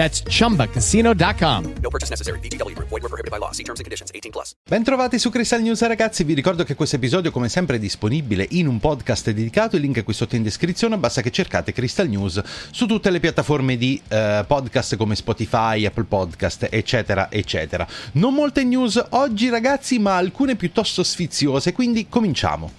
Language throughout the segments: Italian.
That's chumbacasino.com. No purchase necessary. VGW Group. Void were prohibited by law. See terms and conditions. 18 plus. Bentrovati su Crystal News ragazzi, vi ricordo che questo episodio come sempre è disponibile in un podcast dedicato, il link è qui sotto in descrizione, basta che cercate Crystal News su tutte le piattaforme di eh, podcast come Spotify, Apple Podcast, eccetera, eccetera. Non molte news oggi ragazzi, ma alcune piuttosto sfiziose, quindi cominciamo.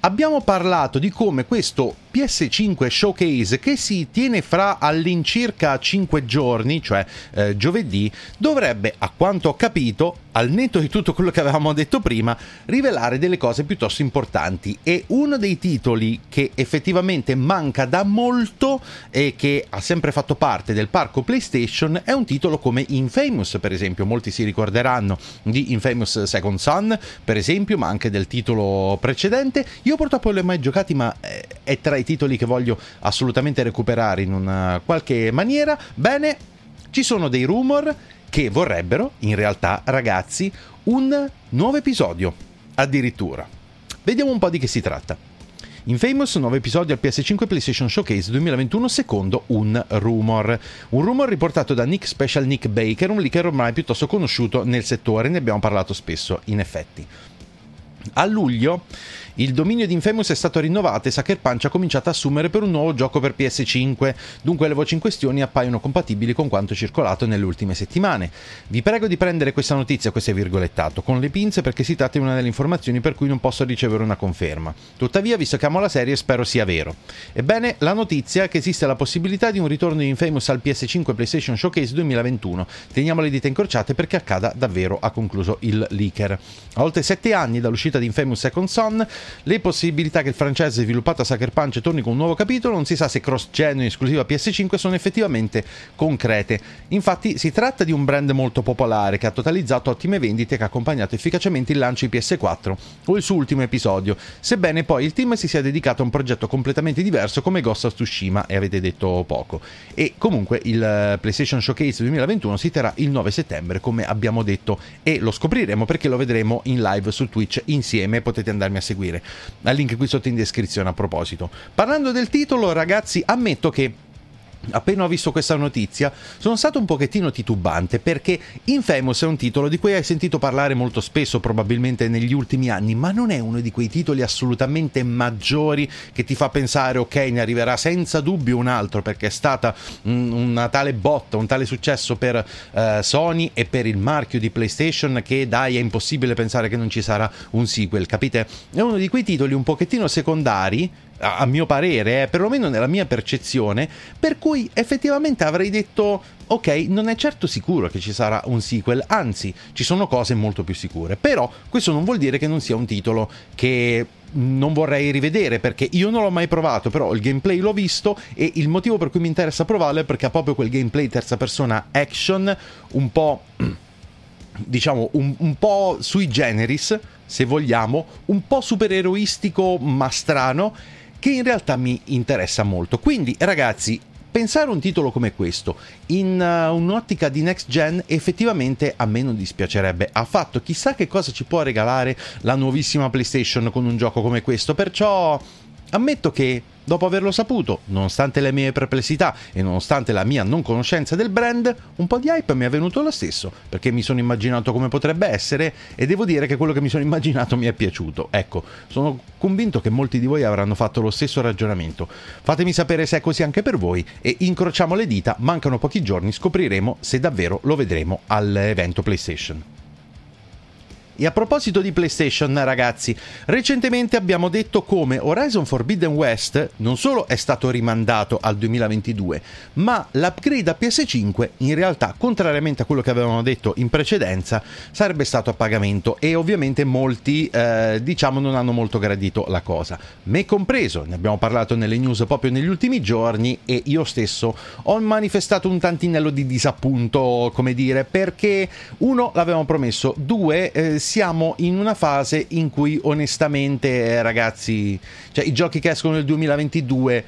Abbiamo parlato di come questo PS5 Showcase che si tiene fra all'incirca 5 giorni, cioè eh, giovedì, dovrebbe, a quanto ho capito, al netto di tutto quello che avevamo detto prima, rivelare delle cose piuttosto importanti. E uno dei titoli che effettivamente manca da molto e che ha sempre fatto parte del parco PlayStation è un titolo come Infamous, per esempio. Molti si ricorderanno di Infamous Second Son, per esempio, ma anche del titolo precedente. Io purtroppo non li ho mai giocati, ma eh, è tra i i titoli che voglio assolutamente recuperare in una qualche maniera. Bene, ci sono dei rumor che vorrebbero, in realtà, ragazzi, un nuovo episodio. Addirittura. Vediamo un po' di che si tratta. Infamous, nuovo episodio al PS5 PlayStation Showcase 2021 secondo un rumor. Un rumor riportato da Nick Special Nick Baker, un leaker ormai piuttosto conosciuto nel settore, ne abbiamo parlato spesso in effetti. A luglio il dominio di Infamous è stato rinnovato e Sucker Punch ha cominciato a assumere per un nuovo gioco per PS5, dunque le voci in questione appaiono compatibili con quanto circolato nelle ultime settimane. Vi prego di prendere questa notizia, questo è virgolettato, con le pinze perché si tratta di una delle informazioni per cui non posso ricevere una conferma. Tuttavia, visto che amo la serie, spero sia vero. Ebbene, la notizia è che esiste la possibilità di un ritorno di Infamous al PS5 PlayStation Showcase 2021. Teniamo le dita incrociate perché accada davvero, ha concluso il leaker. A oltre 7 anni dall'uscita di Infamous Second Son, le possibilità che il franchise sviluppato a Sucker Punch torni con un nuovo capitolo non si sa se cross-gen o esclusiva PS5 sono effettivamente concrete. Infatti si tratta di un brand molto popolare che ha totalizzato ottime vendite e che ha accompagnato efficacemente il lancio di PS4 o il suo ultimo episodio, sebbene poi il team si sia dedicato a un progetto completamente diverso come Ghost of Tsushima e avete detto poco. E comunque il eh, PlayStation Showcase 2021 si terrà il 9 settembre come abbiamo detto e lo scopriremo perché lo vedremo in live su Twitch insieme, potete andarmi a seguire al link qui sotto in descrizione a proposito. Parlando del titolo, ragazzi, ammetto che Appena ho visto questa notizia sono stato un pochettino titubante perché Infamous è un titolo di cui hai sentito parlare molto spesso probabilmente negli ultimi anni, ma non è uno di quei titoli assolutamente maggiori che ti fa pensare ok ne arriverà senza dubbio un altro perché è stata una tale botta, un tale successo per uh, Sony e per il marchio di PlayStation che dai è impossibile pensare che non ci sarà un sequel, capite? È uno di quei titoli un pochettino secondari a mio parere, eh, perlomeno nella mia percezione, per cui effettivamente avrei detto ok, non è certo sicuro che ci sarà un sequel, anzi, ci sono cose molto più sicure. Però questo non vuol dire che non sia un titolo che non vorrei rivedere perché io non l'ho mai provato, però il gameplay l'ho visto e il motivo per cui mi interessa provarlo è perché ha proprio quel gameplay terza persona action un po' diciamo un, un po' sui generis, se vogliamo, un po' supereroistico ma strano che in realtà mi interessa molto. Quindi ragazzi, pensare un titolo come questo in uh, un'ottica di next gen effettivamente a me non dispiacerebbe affatto chissà che cosa ci può regalare la nuovissima PlayStation con un gioco come questo perciò ammetto che Dopo averlo saputo, nonostante le mie perplessità e nonostante la mia non conoscenza del brand, un po' di hype mi è venuto lo stesso, perché mi sono immaginato come potrebbe essere e devo dire che quello che mi sono immaginato mi è piaciuto. Ecco, sono convinto che molti di voi avranno fatto lo stesso ragionamento. Fatemi sapere se è così anche per voi e incrociamo le dita, mancano pochi giorni, scopriremo se davvero lo vedremo all'evento PlayStation. E a proposito di PlayStation, ragazzi, recentemente abbiamo detto come Horizon Forbidden West non solo è stato rimandato al 2022, ma l'upgrade a PS5 in realtà, contrariamente a quello che avevamo detto in precedenza, sarebbe stato a pagamento e ovviamente molti, eh, diciamo, non hanno molto gradito la cosa. Me compreso, ne abbiamo parlato nelle news proprio negli ultimi giorni e io stesso ho manifestato un tantinello di disappunto, come dire, perché uno l'avevamo promesso, due eh, siamo in una fase in cui onestamente ragazzi, cioè i giochi che escono nel 2022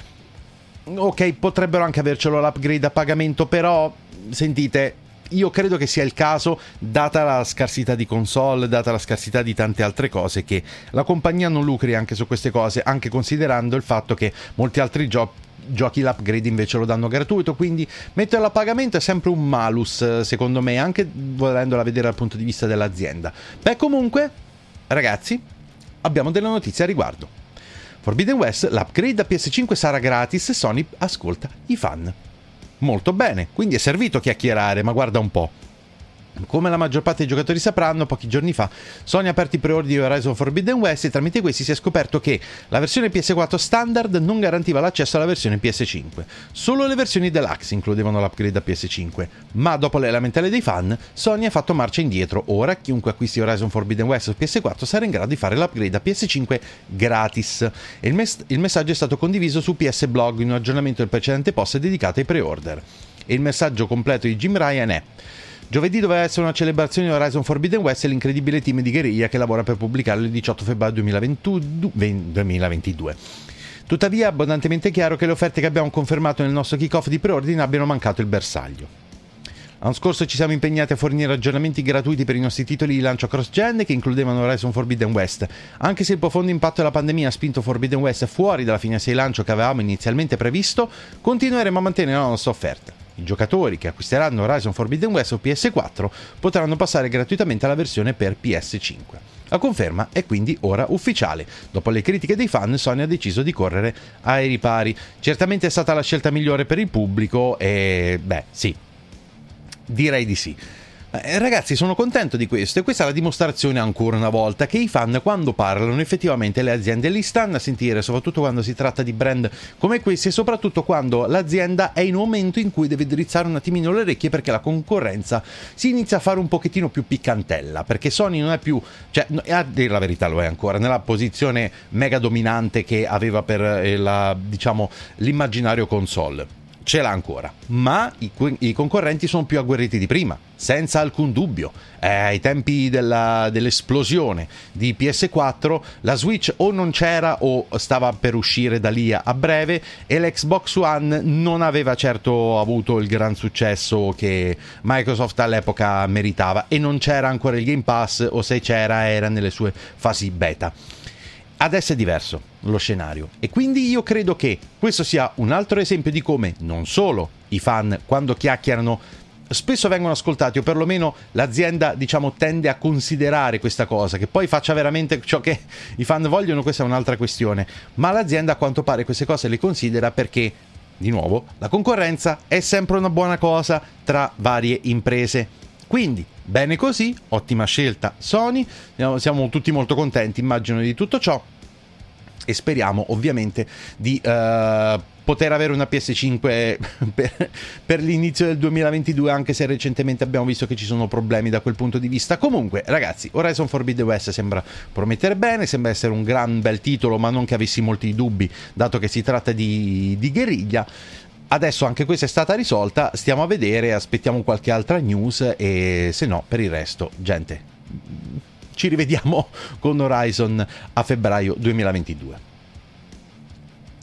ok, potrebbero anche avercelo l'upgrade a pagamento, però sentite, io credo che sia il caso, data la scarsità di console, data la scarsità di tante altre cose, che la compagnia non lucri anche su queste cose, anche considerando il fatto che molti altri giochi giochi l'upgrade invece lo danno gratuito quindi metterlo a pagamento è sempre un malus secondo me anche volendola vedere dal punto di vista dell'azienda. Beh comunque ragazzi abbiamo delle notizie a riguardo. Forbidden West l'upgrade a PS5 sarà gratis e Sony ascolta i fan. Molto bene quindi è servito chiacchierare ma guarda un po' Come la maggior parte dei giocatori sapranno, pochi giorni fa Sony ha aperto i preordini di Horizon Forbidden West e tramite questi si è scoperto che la versione PS4 standard non garantiva l'accesso alla versione PS5. Solo le versioni deluxe includevano l'upgrade a PS5, ma dopo le lamentele dei fan, Sony ha fatto marcia indietro. Ora chiunque acquisti Horizon Forbidden West su PS4 sarà in grado di fare l'upgrade a PS5 gratis. Il, mes- il messaggio è stato condiviso su PS Blog in un aggiornamento del precedente post dedicato ai pre-order. E il messaggio completo di Jim Ryan è Giovedì doveva essere una celebrazione di Horizon Forbidden West e l'incredibile team di guerriglia che lavora per pubblicarlo il 18 febbraio 2022. Tuttavia è abbondantemente chiaro che le offerte che abbiamo confermato nel nostro kick-off di preordine abbiano mancato il bersaglio. L'anno scorso ci siamo impegnati a fornire aggiornamenti gratuiti per i nostri titoli di lancio cross-gen che includevano Horizon Forbidden West. Anche se il profondo impatto della pandemia ha spinto Forbidden West fuori dalla finestra di lancio che avevamo inizialmente previsto, continueremo a mantenere la nostra offerta. I giocatori che acquisteranno Horizon Forbidden West su PS4 potranno passare gratuitamente alla versione per PS5. La conferma è quindi ora ufficiale. Dopo le critiche dei fan, Sony ha deciso di correre ai ripari. Certamente è stata la scelta migliore per il pubblico e beh, sì. Direi di sì. Eh, ragazzi, sono contento di questo e questa è la dimostrazione ancora una volta che i fan quando parlano effettivamente le aziende li stanno a sentire, soprattutto quando si tratta di brand come questi e soprattutto quando l'azienda è in un momento in cui deve drizzare un attimino le orecchie perché la concorrenza si inizia a fare un pochettino più piccantella, perché Sony non è più, cioè a dire la verità lo è ancora, nella posizione mega dominante che aveva per eh, la, diciamo, l'immaginario console ce l'ha ancora, ma i, i, concorrenti sono più agguerriti di prima, senza alcun dubbio. Eh, ai tempi della, dell'esplosione di PS4 la Switch o non c'era o stava per uscire da lì a breve e l'Xbox One non aveva certo avuto il gran successo che Microsoft all'epoca meritava e non c'era ancora il Game Pass o se c'era era nelle sue fasi beta. Adesso è diverso lo scenario e quindi io credo che questo sia un altro esempio di come non solo i fan quando chiacchierano spesso vengono ascoltati o perlomeno l'azienda diciamo tende a considerare questa cosa che poi faccia veramente ciò che i fan vogliono questa è un'altra questione. Ma l'azienda a quanto pare queste cose le considera perché di nuovo la concorrenza è sempre una buona cosa tra varie imprese. Quindi bene così ottima scelta Sony. Siamo tutti molto contenti immagino di tutto ciò. E speriamo ovviamente di uh, poter avere una PS5 per, per, l'inizio del 2022 anche se recentemente abbiamo visto che ci sono problemi da quel punto di vista. Comunque ragazzi Horizon Forbidden West sembra promettere bene sembra essere un gran bel titolo ma non che avessi molti dubbi dato che si tratta di, di guerriglia Adesso anche questa è stata risolta, stiamo a vedere, aspettiamo qualche altra news e se no per il resto, gente, ci rivediamo con Horizon a febbraio 2022.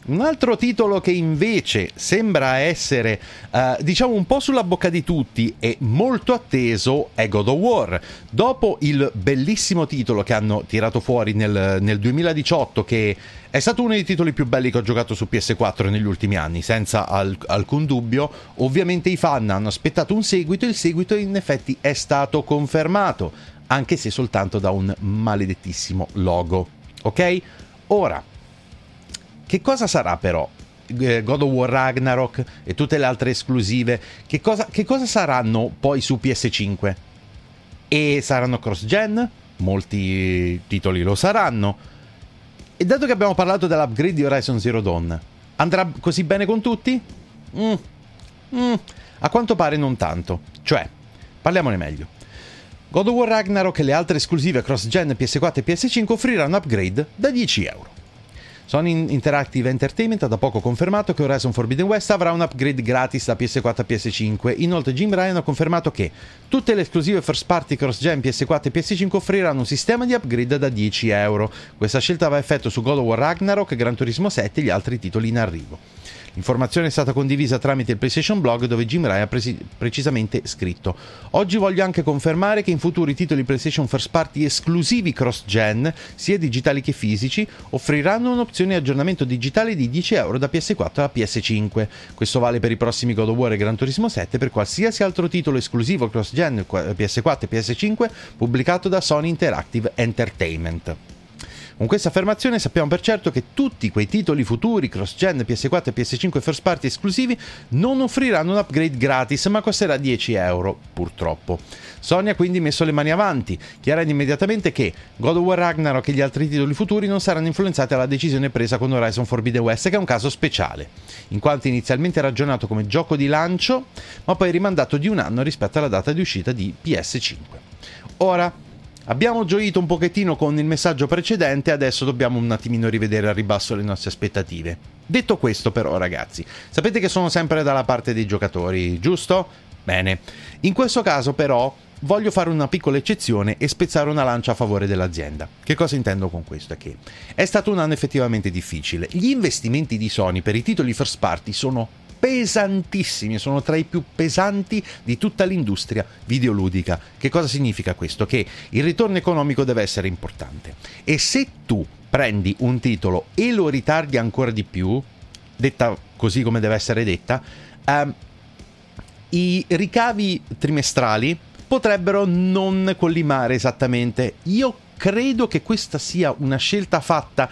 Un altro titolo che invece sembra essere, uh, diciamo, un po' sulla bocca di tutti e molto atteso è God of War. Dopo il bellissimo titolo che hanno tirato fuori nel, nel 2018, che è stato uno dei titoli più belli che ho giocato su PS4 negli ultimi anni, senza al- alcun dubbio, ovviamente i fan hanno aspettato un seguito e il seguito in effetti è stato confermato anche se soltanto da un maledettissimo logo. Ok? Ora, che cosa sarà però? Eh, God of War Ragnarok e tutte le altre esclusive, che cosa, che cosa saranno poi su PS5? E saranno cross-gen? molti titoli lo saranno. E dato che abbiamo parlato dell'upgrade di Horizon Zero Dawn, andrà così bene con tutti? Mm. Mm. A quanto pare non tanto. Cioè, parliamone meglio. God of War Ragnarok e le altre esclusive cross-gen PS4 e PS5 offriranno upgrade da 10 euro. Sony Interactive Entertainment ha da poco confermato che Horizon Forbidden West avrà un upgrade gratis da PS4 a PS5. Inoltre Jim Ryan ha confermato che tutte le esclusive first party cross-gen PS4 e PS5 offriranno un sistema di upgrade da 10 euro. Questa scelta va a effetto su God of War Ragnarok, Gran Turismo 7 e gli altri titoli in arrivo. L'informazione è stata condivisa tramite il PlayStation Blog dove Jim Ryan ha presi- precisamente scritto Oggi voglio anche confermare che in futuro i titoli PlayStation First Party esclusivi cross-gen, sia digitali che fisici, offriranno un'opzione di aggiornamento digitale di 10 euro da PS4 a PS5. Questo vale per i prossimi God of War e Gran Turismo 7 per qualsiasi altro titolo esclusivo cross-gen PS4 e PS5 pubblicato da Sony Interactive Entertainment. Con questa affermazione sappiamo per certo che tutti quei titoli futuri cross-gen PS4 e PS5 first party esclusivi non offriranno un upgrade gratis, ma costerà 10 euro, purtroppo. Sony ha quindi messo le mani avanti, chiarendo immediatamente che God of War Ragnarok e gli altri titoli futuri non saranno influenzati dalla decisione presa con Horizon Forbidden West, che è un caso speciale, in quanto inizialmente ragionato come gioco di lancio, ma poi rimandato di un anno rispetto alla data di uscita di PS5. Ora, Abbiamo gioito un pochettino con il messaggio precedente, adesso dobbiamo un attimino rivedere a ribasso le nostre aspettative. Detto questo però ragazzi, sapete che sono sempre dalla parte dei giocatori, giusto? Bene. In questo caso però voglio fare una piccola eccezione e spezzare una lancia a favore dell'azienda. Che cosa intendo con questo? È che è stato un anno effettivamente difficile. Gli investimenti di Sony per i titoli first party sono pesantissimi, sono tra i più pesanti di tutta l'industria videoludica. Che cosa significa questo? Che il ritorno economico deve essere importante. E se tu prendi un titolo e lo ritardi ancora di più, detta così come deve essere detta, ehm, i ricavi trimestrali potrebbero non collimare esattamente. Io credo che questa sia una scelta fatta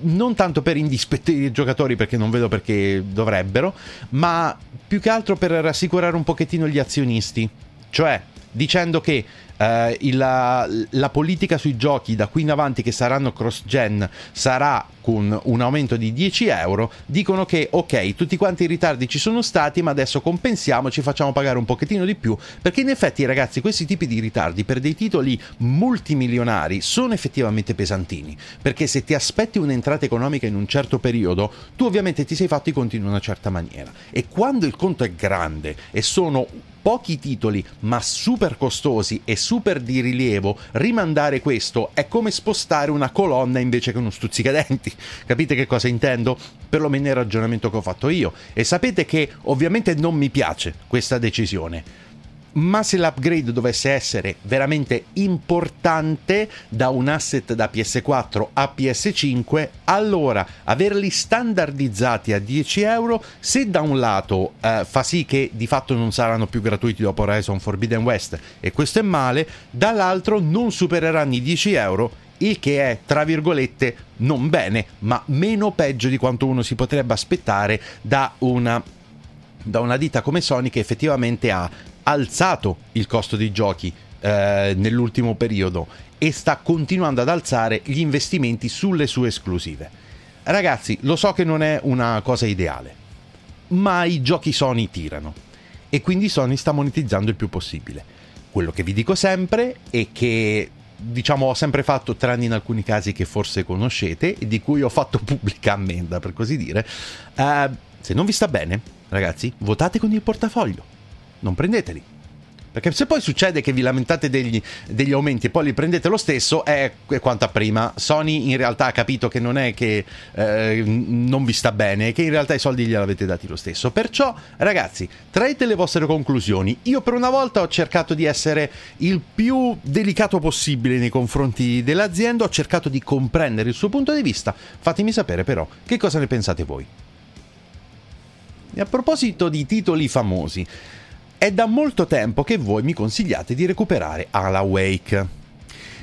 non tanto per indispettire i giocatori perché non vedo perché dovrebbero, ma più che altro per rassicurare un pochettino gli azionisti. Cioè, dicendo che eh, il, la, la, politica sui giochi da qui in avanti che saranno cross-gen sarà con un aumento di 10 euro, dicono che ok, tutti quanti i ritardi ci sono stati, ma adesso compensiamo, ci facciamo pagare un pochettino di più, perché in effetti ragazzi questi tipi di ritardi per dei titoli multimilionari sono effettivamente pesantini, perché se ti aspetti un'entrata economica in un certo periodo, tu ovviamente ti sei fatto i conti in una certa maniera, e quando il conto è grande e sono pochi titoli ma super costosi e super di rilievo, rimandare questo è come spostare una colonna invece che uno stuzzicadenti. Capite che cosa intendo? Perlomeno il ragionamento che ho fatto io. E sapete che ovviamente non mi piace questa decisione ma se l'upgrade dovesse essere veramente importante da un asset da PS4 a PS5, allora averli standardizzati a 10 euro, se da un lato eh, fa sì che di fatto non saranno più gratuiti dopo Horizon Forbidden West, e questo è male, dall'altro non supereranno i 10 euro il che è, tra virgolette, non bene, ma meno peggio di quanto uno si potrebbe aspettare da una, da una ditta come Sony che effettivamente ha alzato il costo dei giochi eh, nell'ultimo periodo e sta continuando ad alzare gli investimenti sulle sue esclusive. Ragazzi, lo so che non è una cosa ideale, ma i giochi Sony tirano e quindi Sony sta monetizzando il più possibile. Quello che vi dico sempre è che diciamo ho sempre fatto tranne in alcuni casi che forse conoscete e di cui ho fatto pubblica ammenda per così dire uh, se non vi sta bene ragazzi votate con il portafoglio non prendeteli. Perché se poi succede che vi lamentate degli, degli aumenti e poi li prendete lo stesso, è, quanto prima. Sony in realtà ha capito che non è che eh, non vi sta bene, che in realtà i soldi gliel'avete dati lo stesso. Perciò, ragazzi, traete le vostre conclusioni. Io per una volta ho cercato di essere il più delicato possibile nei confronti dell'azienda, ho cercato di comprendere il suo punto di vista. Fatemi sapere però che cosa ne pensate voi. E a proposito di titoli famosi, è da molto tempo che voi mi consigliate di recuperare Ala Wake.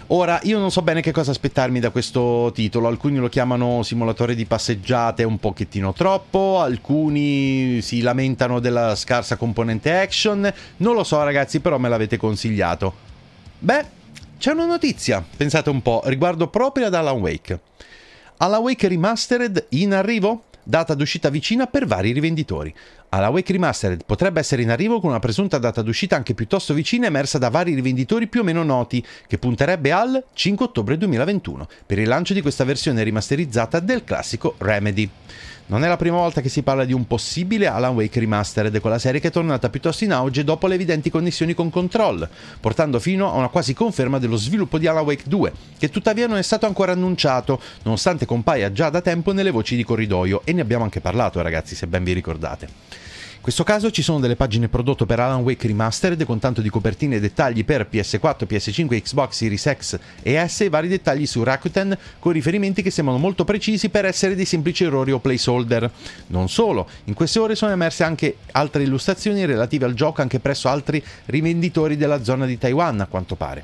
Ora, io non so bene che cosa aspettarmi da questo titolo, alcuni lo chiamano simulatore di passeggiate un pochettino troppo, alcuni si lamentano della scarsa componente action, non lo so ragazzi, però me l'avete consigliato. Beh, c'è una notizia, pensate un po', riguardo proprio ad Alan Wake. Alan Wake Remastered in arrivo? Data d'uscita vicina per vari rivenditori. Alan Wake Remastered potrebbe essere in arrivo con una presunta data d'uscita anche piuttosto vicina emersa da vari rivenditori più o meno noti, che punterebbe al 5 ottobre 2021, per il lancio di questa versione rimasterizzata del classico Remedy. Non è la prima volta che si parla di un possibile Alan Wake Remastered con la serie che è tornata piuttosto in auge dopo le evidenti connessioni con Control, portando fino a una quasi conferma dello sviluppo di Alan Wake 2, che tuttavia non è stato ancora annunciato, nonostante compaia già da tempo nelle voci di corridoio e ne abbiamo anche parlato ragazzi se ben vi ricordate. Questo caso ci sono delle pagine prodotto per Alan Wake Remastered con tanto di copertine e dettagli per PS4, PS5, Xbox Series X e S e vari dettagli su Rakuten con riferimenti che sembrano molto precisi per essere dei semplici errori o placeholder. Non solo, in queste ore sono emerse anche altre illustrazioni relative al gioco anche presso altri rivenditori della zona di Taiwan a quanto pare.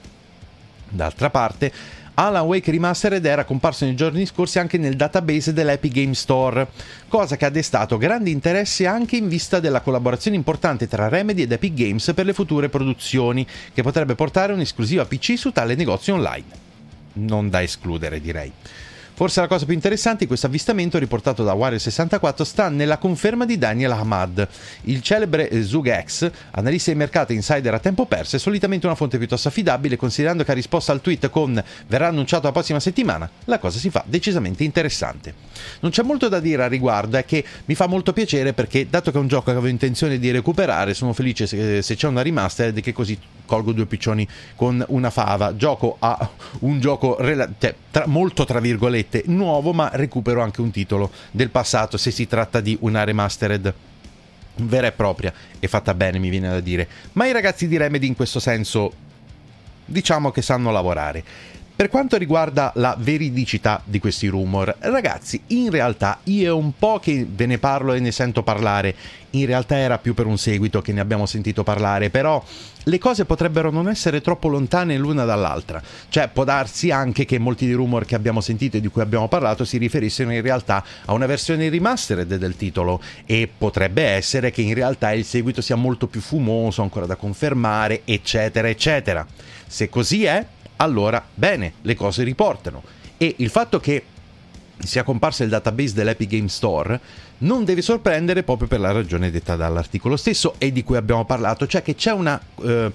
D'altra parte, Alan Wake Remastered era comparso nei giorni scorsi anche nel database dell'Epic Game Store, cosa che ha destato grande interesse anche in vista della collaborazione importante tra Remedy ed Epic Games per le future produzioni, che potrebbe portare un'esclusiva PC su tale negozio online. Non da escludere, direi. Forse la cosa più interessante di questo avvistamento riportato da Wario64 sta nella conferma di Daniel Ahmad. Il celebre Zug analista di mercato insider a tempo perso, è solitamente una fonte piuttosto affidabile, considerando che ha risposto al tweet con verrà annunciato la prossima settimana, la cosa si fa decisamente interessante. Non c'è molto da dire a riguardo, è che mi fa molto piacere perché dato che è un gioco che avevo intenzione di recuperare, sono felice se, se c'è una remastered che così colgo due piccioni con una fava. Gioco a un gioco rela- cioè, tra, molto tra virgolette nuovo, ma recupero anche un titolo del passato se si tratta di una remastered vera e propria e fatta bene, mi viene da dire. Ma i ragazzi di Remedy in questo senso diciamo che sanno lavorare. Per quanto riguarda la veridicità di questi rumor, ragazzi, in realtà io è un po' che ve ne parlo e ne sento parlare, in realtà era più per un seguito che ne abbiamo sentito parlare, però le cose potrebbero non essere troppo lontane l'una dall'altra. Cioè, può darsi anche che molti dei rumor che abbiamo sentito e di cui abbiamo parlato si riferissero in realtà a una versione remastered del titolo e potrebbe essere che in realtà il seguito sia molto più fumoso, ancora da confermare, eccetera, eccetera. Se così è, allora bene, le cose riportano. E il fatto che sia comparso il database dell'Epic Game Store non deve sorprendere proprio per la ragione detta dall'articolo stesso e di cui abbiamo parlato, cioè che c'è una... Eh,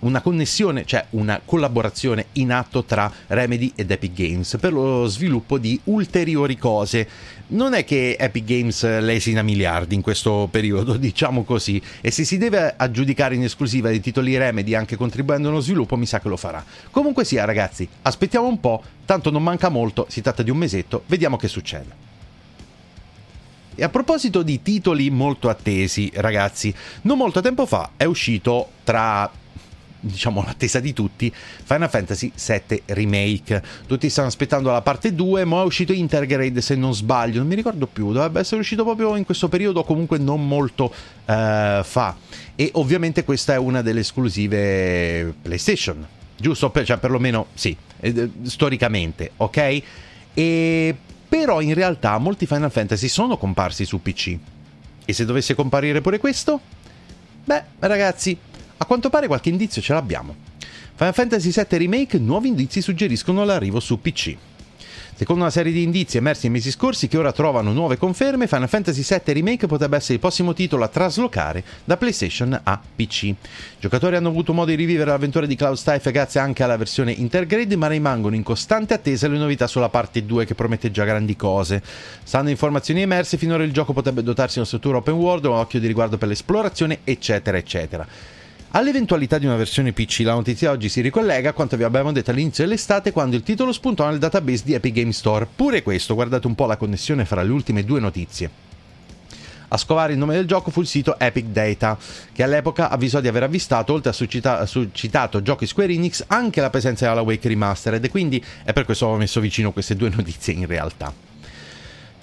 una connessione, cioè una collaborazione in atto tra Remedy ed Epic Games per lo sviluppo di ulteriori cose. Non è che Epic Games lesina miliardi in questo periodo, diciamo così, e se si deve aggiudicare in esclusiva dei titoli Remedy anche contribuendo allo sviluppo, mi sa che lo farà. Comunque sia, ragazzi, aspettiamo un po', tanto non manca molto, si tratta di un mesetto, vediamo che succede. E a proposito di titoli molto attesi, ragazzi, non molto tempo fa è uscito tra diciamo l'attesa di tutti, Final Fantasy VII Remake. Tutti stanno aspettando la parte 2, ma è uscito Intergrade se non sbaglio, non mi ricordo più, dovrebbe essere uscito proprio in questo periodo, comunque non molto uh, fa. E ovviamente questa è una delle esclusive PlayStation, giusto? Per, cioè perlomeno sì, eh, storicamente, ok? E però in realtà molti Final Fantasy sono comparsi su PC. E se dovesse comparire pure questo? Beh, ragazzi, a quanto pare qualche indizio ce l'abbiamo. Final Fantasy VII Remake, nuovi indizi suggeriscono l'arrivo su PC. Secondo una serie di indizi emersi nei mesi scorsi che ora trovano nuove conferme, Final Fantasy VII Remake potrebbe essere il prossimo titolo a traslocare da PlayStation a PC. I giocatori hanno avuto modo di rivivere l'avventura di Cloud Strife grazie anche alla versione Intergrade, ma rimangono in costante attesa le novità sulla parte 2 che promette già grandi cose. Stando informazioni emerse, finora il gioco potrebbe dotarsi di una struttura open world, un occhio di riguardo per l'esplorazione, eccetera, eccetera. All'eventualità di una versione PC, la notizia oggi si ricollega a quanto vi abbiamo detto all'inizio dell'estate quando il titolo spuntò nel database di Epic Game Store. Pure questo, guardate un po' la connessione fra le ultime due notizie. A scovare il nome del gioco fu il sito Epic Data, che all'epoca avvisò di aver avvistato, oltre a suscitato giochi Square Enix, anche la presenza della Wake Remastered, e quindi è per questo che ho messo vicino queste due notizie in realtà.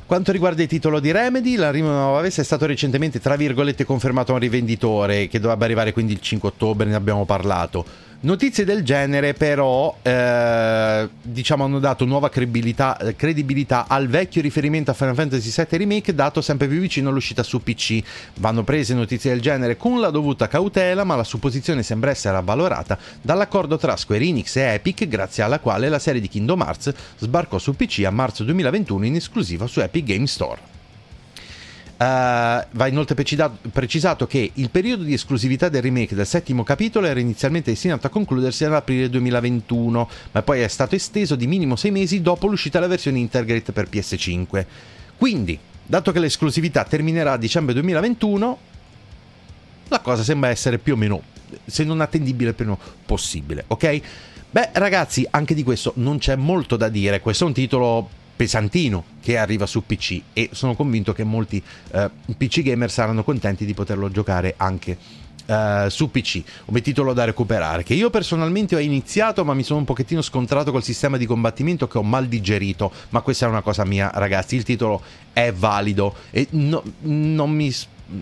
Quanto riguarda il titolo di Remedy, l'arrivo di una nuova veste è stato recentemente, tra virgolette, confermato a un rivenditore che dovrebbe arrivare quindi il 5 ottobre, ne abbiamo parlato. Notizie del genere però eh, diciamo hanno dato nuova credibilità, credibilità, al vecchio riferimento a Final Fantasy VII Remake dato sempre più vicino all'uscita su PC. Vanno prese notizie del genere con la dovuta cautela ma la supposizione sembra essere avvalorata dall'accordo tra Square Enix e Epic grazie alla quale la serie di Kingdom Hearts sbarcò su PC a marzo 2021 in esclusiva su Epic Game Store. Uh, va inoltre precisato, che il periodo di esclusività del remake del settimo capitolo era inizialmente destinato a concludersi nell'aprile 2021, ma poi è stato esteso di minimo sei mesi dopo l'uscita della versione Integrate per PS5. Quindi, dato che l'esclusività terminerà a dicembre 2021, la cosa sembra essere più o meno, se non attendibile, più o meno possibile, ok? Beh, ragazzi, anche di questo non c'è molto da dire. Questo è un titolo pesantino che arriva su PC e sono convinto che molti eh, PC gamer saranno contenti di poterlo giocare anche Uh, su PC come titolo da recuperare che io personalmente ho iniziato ma mi sono un pochettino scontrato col sistema di combattimento che ho mal digerito ma questa è una cosa mia ragazzi il titolo è valido e no, non mi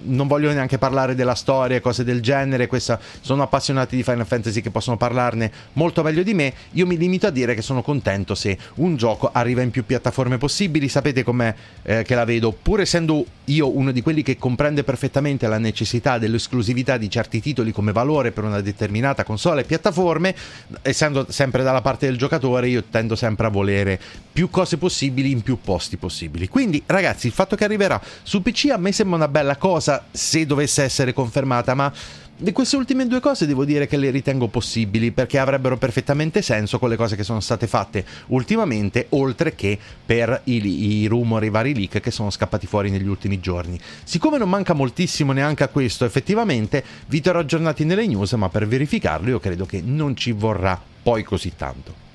non voglio neanche parlare della storia e cose del genere, questa, sono appassionati di Final Fantasy che possono parlarne molto meglio di me, io mi limito a dire che sono contento se un gioco arriva in più piattaforme possibili, sapete com'è eh, che la vedo, pur essendo io uno di quelli che comprende perfettamente la necessità dell'esclusività di certi titoli come valore per una determinata console e piattaforme, essendo sempre dalla parte del giocatore, io tendo sempre a volere più cose possibili in più posti possibili. Quindi ragazzi, il fatto che arriverà su PC a me sembra una bella cosa cosa se dovesse essere confermata, ma di queste ultime due cose devo dire che le ritengo possibili perché avrebbero perfettamente senso con le cose che sono state fatte ultimamente, oltre che per i, i rumori, i vari leak che sono scappati fuori negli ultimi giorni. Siccome non manca moltissimo neanche a questo, effettivamente vi terrò aggiornati nelle news, ma per verificarlo io credo che non ci vorrà poi così tanto.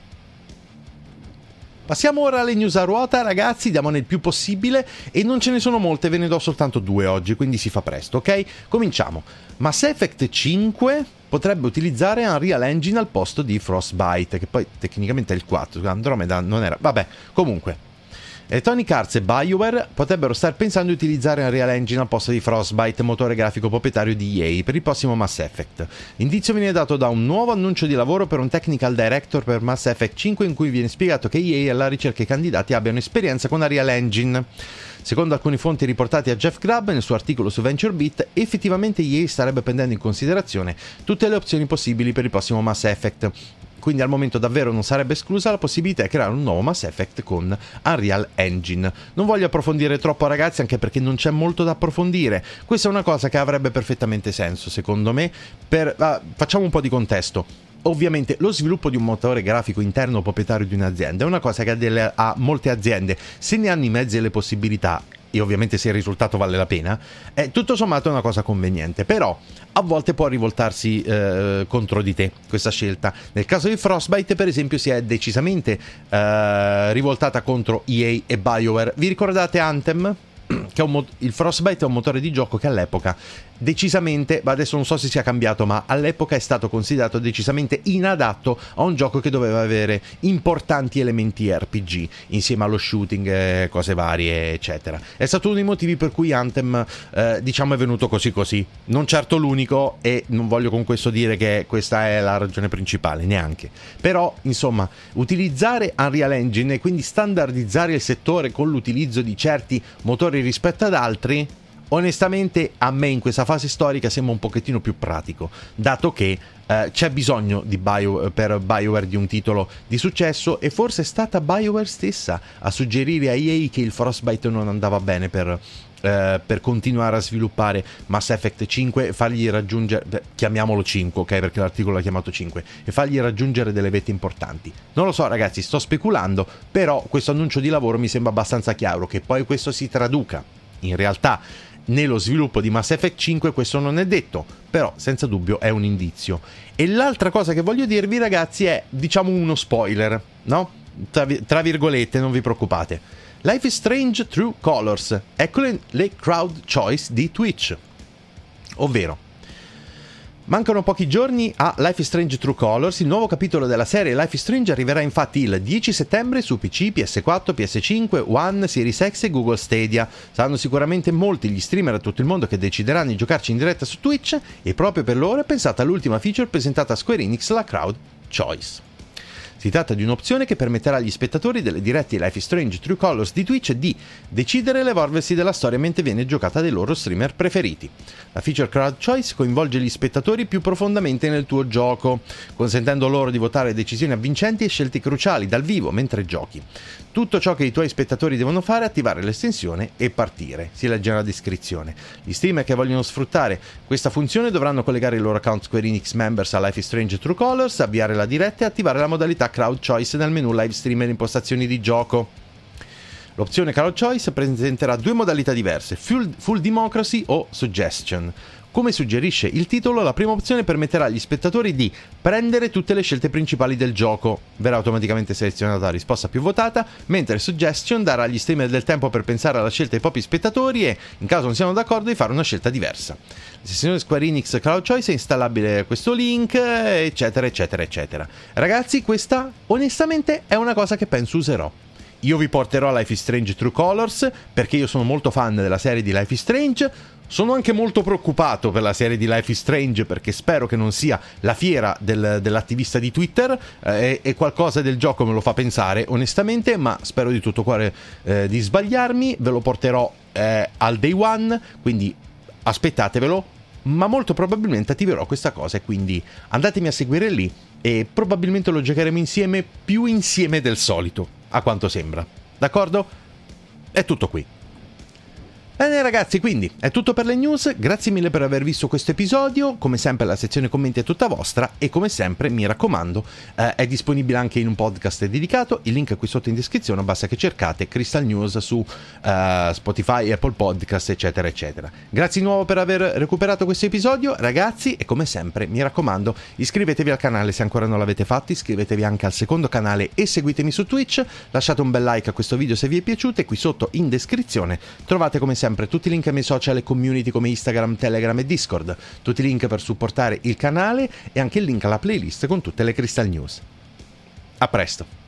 Passiamo ora alle news a ruota, ragazzi, diamone il più possibile e non ce ne sono molte, ve ne do soltanto due oggi, quindi si fa presto, ok? Cominciamo. Mass Effect 5 potrebbe utilizzare Unreal Engine al posto di Frostbite, che poi tecnicamente è il 4, Andromeda non era... Vabbè, comunque. Electronic Arts e BioWare potrebbero star pensando di utilizzare Unreal Engine al posto di Frostbite, motore grafico proprietario di EA, per il prossimo Mass Effect. L'indizio viene dato da un nuovo annuncio di lavoro per un technical director per Mass Effect 5 in cui viene spiegato che EA è alla ricerca che i candidati abbiano esperienza con Unreal Engine. Secondo alcune fonti riportate a Jeff Grubb nel suo articolo su VentureBeat, effettivamente EA starebbe prendendo in considerazione tutte le opzioni possibili per il prossimo Mass Effect. Quindi al momento davvero non sarebbe esclusa la possibilità di creare un nuovo Mass Effect con Unreal Engine. Non voglio approfondire troppo ragazzi anche perché non c'è molto da approfondire, questa è una cosa che avrebbe perfettamente senso secondo me, per... ah, facciamo un po' di contesto ovviamente lo sviluppo di un motore grafico interno proprietario di un'azienda è una cosa che delle, ha, molte aziende, se ne hanno i mezzi e le possibilità e ovviamente se il risultato vale la pena, è tutto sommato una cosa conveniente, però a volte può rivoltarsi eh, contro di te questa scelta. Nel caso di Frostbite, per esempio, si è decisamente eh, rivoltata contro EA e BioWare. Vi ricordate Anthem? Che mo- il Frostbite è un motore di gioco che all'epoca decisamente, adesso non so se sia cambiato, ma all'epoca è stato considerato decisamente inadatto a un gioco che doveva avere importanti elementi RPG, insieme allo shooting, e cose varie, eccetera. È stato uno dei motivi per cui Anthem, eh, diciamo, è venuto così così. Non certo l'unico, e non voglio con questo dire che questa è la ragione principale, neanche. Però, insomma, utilizzare Unreal Engine e quindi standardizzare il settore con l'utilizzo di certi motori rispetto ad altri onestamente a me in questa fase storica sembra un pochettino più pratico, dato che eh, c'è bisogno Bio, per BioWare di un titolo di successo e forse è stata BioWare stessa a suggerire a EA che il Frostbite non andava bene per, eh, per continuare a sviluppare Mass Effect 5 e fargli raggiungere, chiamiamolo 5, ok, perché l'articolo l'ha chiamato 5, e fargli raggiungere delle vette importanti. Non lo so ragazzi, sto speculando, però questo annuncio di lavoro mi sembra abbastanza chiaro, che poi questo si traduca in realtà nello sviluppo di Mass Effect 5 questo non è detto, però senza dubbio è un indizio. E l'altra cosa che voglio dirvi ragazzi è, diciamo, uno spoiler, no? Tra, tra virgolette, non vi preoccupate. Life is Strange True Colors, eccole le crowd choice di Twitch. Ovvero, Mancano pochi giorni a Life is Strange True Colors, il nuovo capitolo della serie Life is Strange arriverà infatti il 10 settembre su PC, PS4, PS5, One, Series X e Google Stadia. Saranno sicuramente molti gli streamer a tutto il mondo che decideranno di giocarci in diretta su Twitch e proprio per loro è pensata l'ultima feature presentata a Square Enix, la Crowd Choice. Si tratta di un'opzione che permetterà agli spettatori delle dirette Life is Strange True Colors di Twitch di decidere l'evolversi della storia mentre viene giocata dai loro streamer preferiti. La feature Crowd Choice coinvolge gli spettatori più profondamente nel tuo gioco, consentendo loro di votare decisioni avvincenti e scelte cruciali dal vivo mentre giochi. Tutto ciò che i tuoi spettatori devono fare è attivare l'estensione e partire, si legge nella descrizione. Gli streamer che vogliono sfruttare questa funzione dovranno collegare il loro account Square Enix Members a Life is Strange True Colors, avviare la diretta e attivare la modalità Crowd Choice nel menu Live Streamer impostazioni di gioco. L'opzione Crowd Choice presenterà due modalità diverse, full, full Democracy o Suggestion. Come suggerisce il titolo, la prima opzione permetterà agli spettatori di prendere tutte le scelte principali del gioco. Verrà automaticamente selezionata la risposta più votata, mentre Suggestion darà agli streamer del tempo per pensare alla scelta dei propri spettatori e, in caso non siano d'accordo, di fare una scelta diversa. La sessione Square Enix Cloud Choice è installabile questo link, eccetera, eccetera, eccetera. Ragazzi, questa onestamente è una cosa che penso userò. Io vi porterò Life is Strange True Colors perché io sono molto fan della serie di Life is Strange. Sono anche molto preoccupato per la serie di Life is Strange perché spero che non sia la fiera del, dell'attivista di Twitter eh, e qualcosa del gioco me lo fa pensare onestamente, ma spero di tutto cuore eh, di sbagliarmi. Ve lo porterò eh, al day one, quindi aspettatevelo, ma molto probabilmente attiverò questa cosa e quindi andatemi a seguire lì e probabilmente lo giocheremo insieme più insieme del solito, a quanto sembra. D'accordo? È tutto qui. Bene ragazzi, quindi è tutto per le news, grazie mille per aver visto questo episodio, come sempre la sezione commenti è tutta vostra e come sempre mi raccomando eh, è disponibile anche in un podcast dedicato, il link è qui sotto in descrizione, basta che cercate Crystal News su eh, Spotify, Apple Podcast eccetera eccetera. Grazie di nuovo per aver recuperato questo episodio ragazzi e come sempre mi raccomando iscrivetevi al canale se ancora non l'avete fatto, iscrivetevi anche al secondo canale e seguitemi su Twitch, lasciate un bel like a questo video se vi è piaciuto e qui sotto in descrizione trovate come sempre sempre tutti i link ai miei social e community come Instagram, Telegram e Discord, tutti i link per supportare il canale e anche il link alla playlist con tutte le Crystal News. A presto!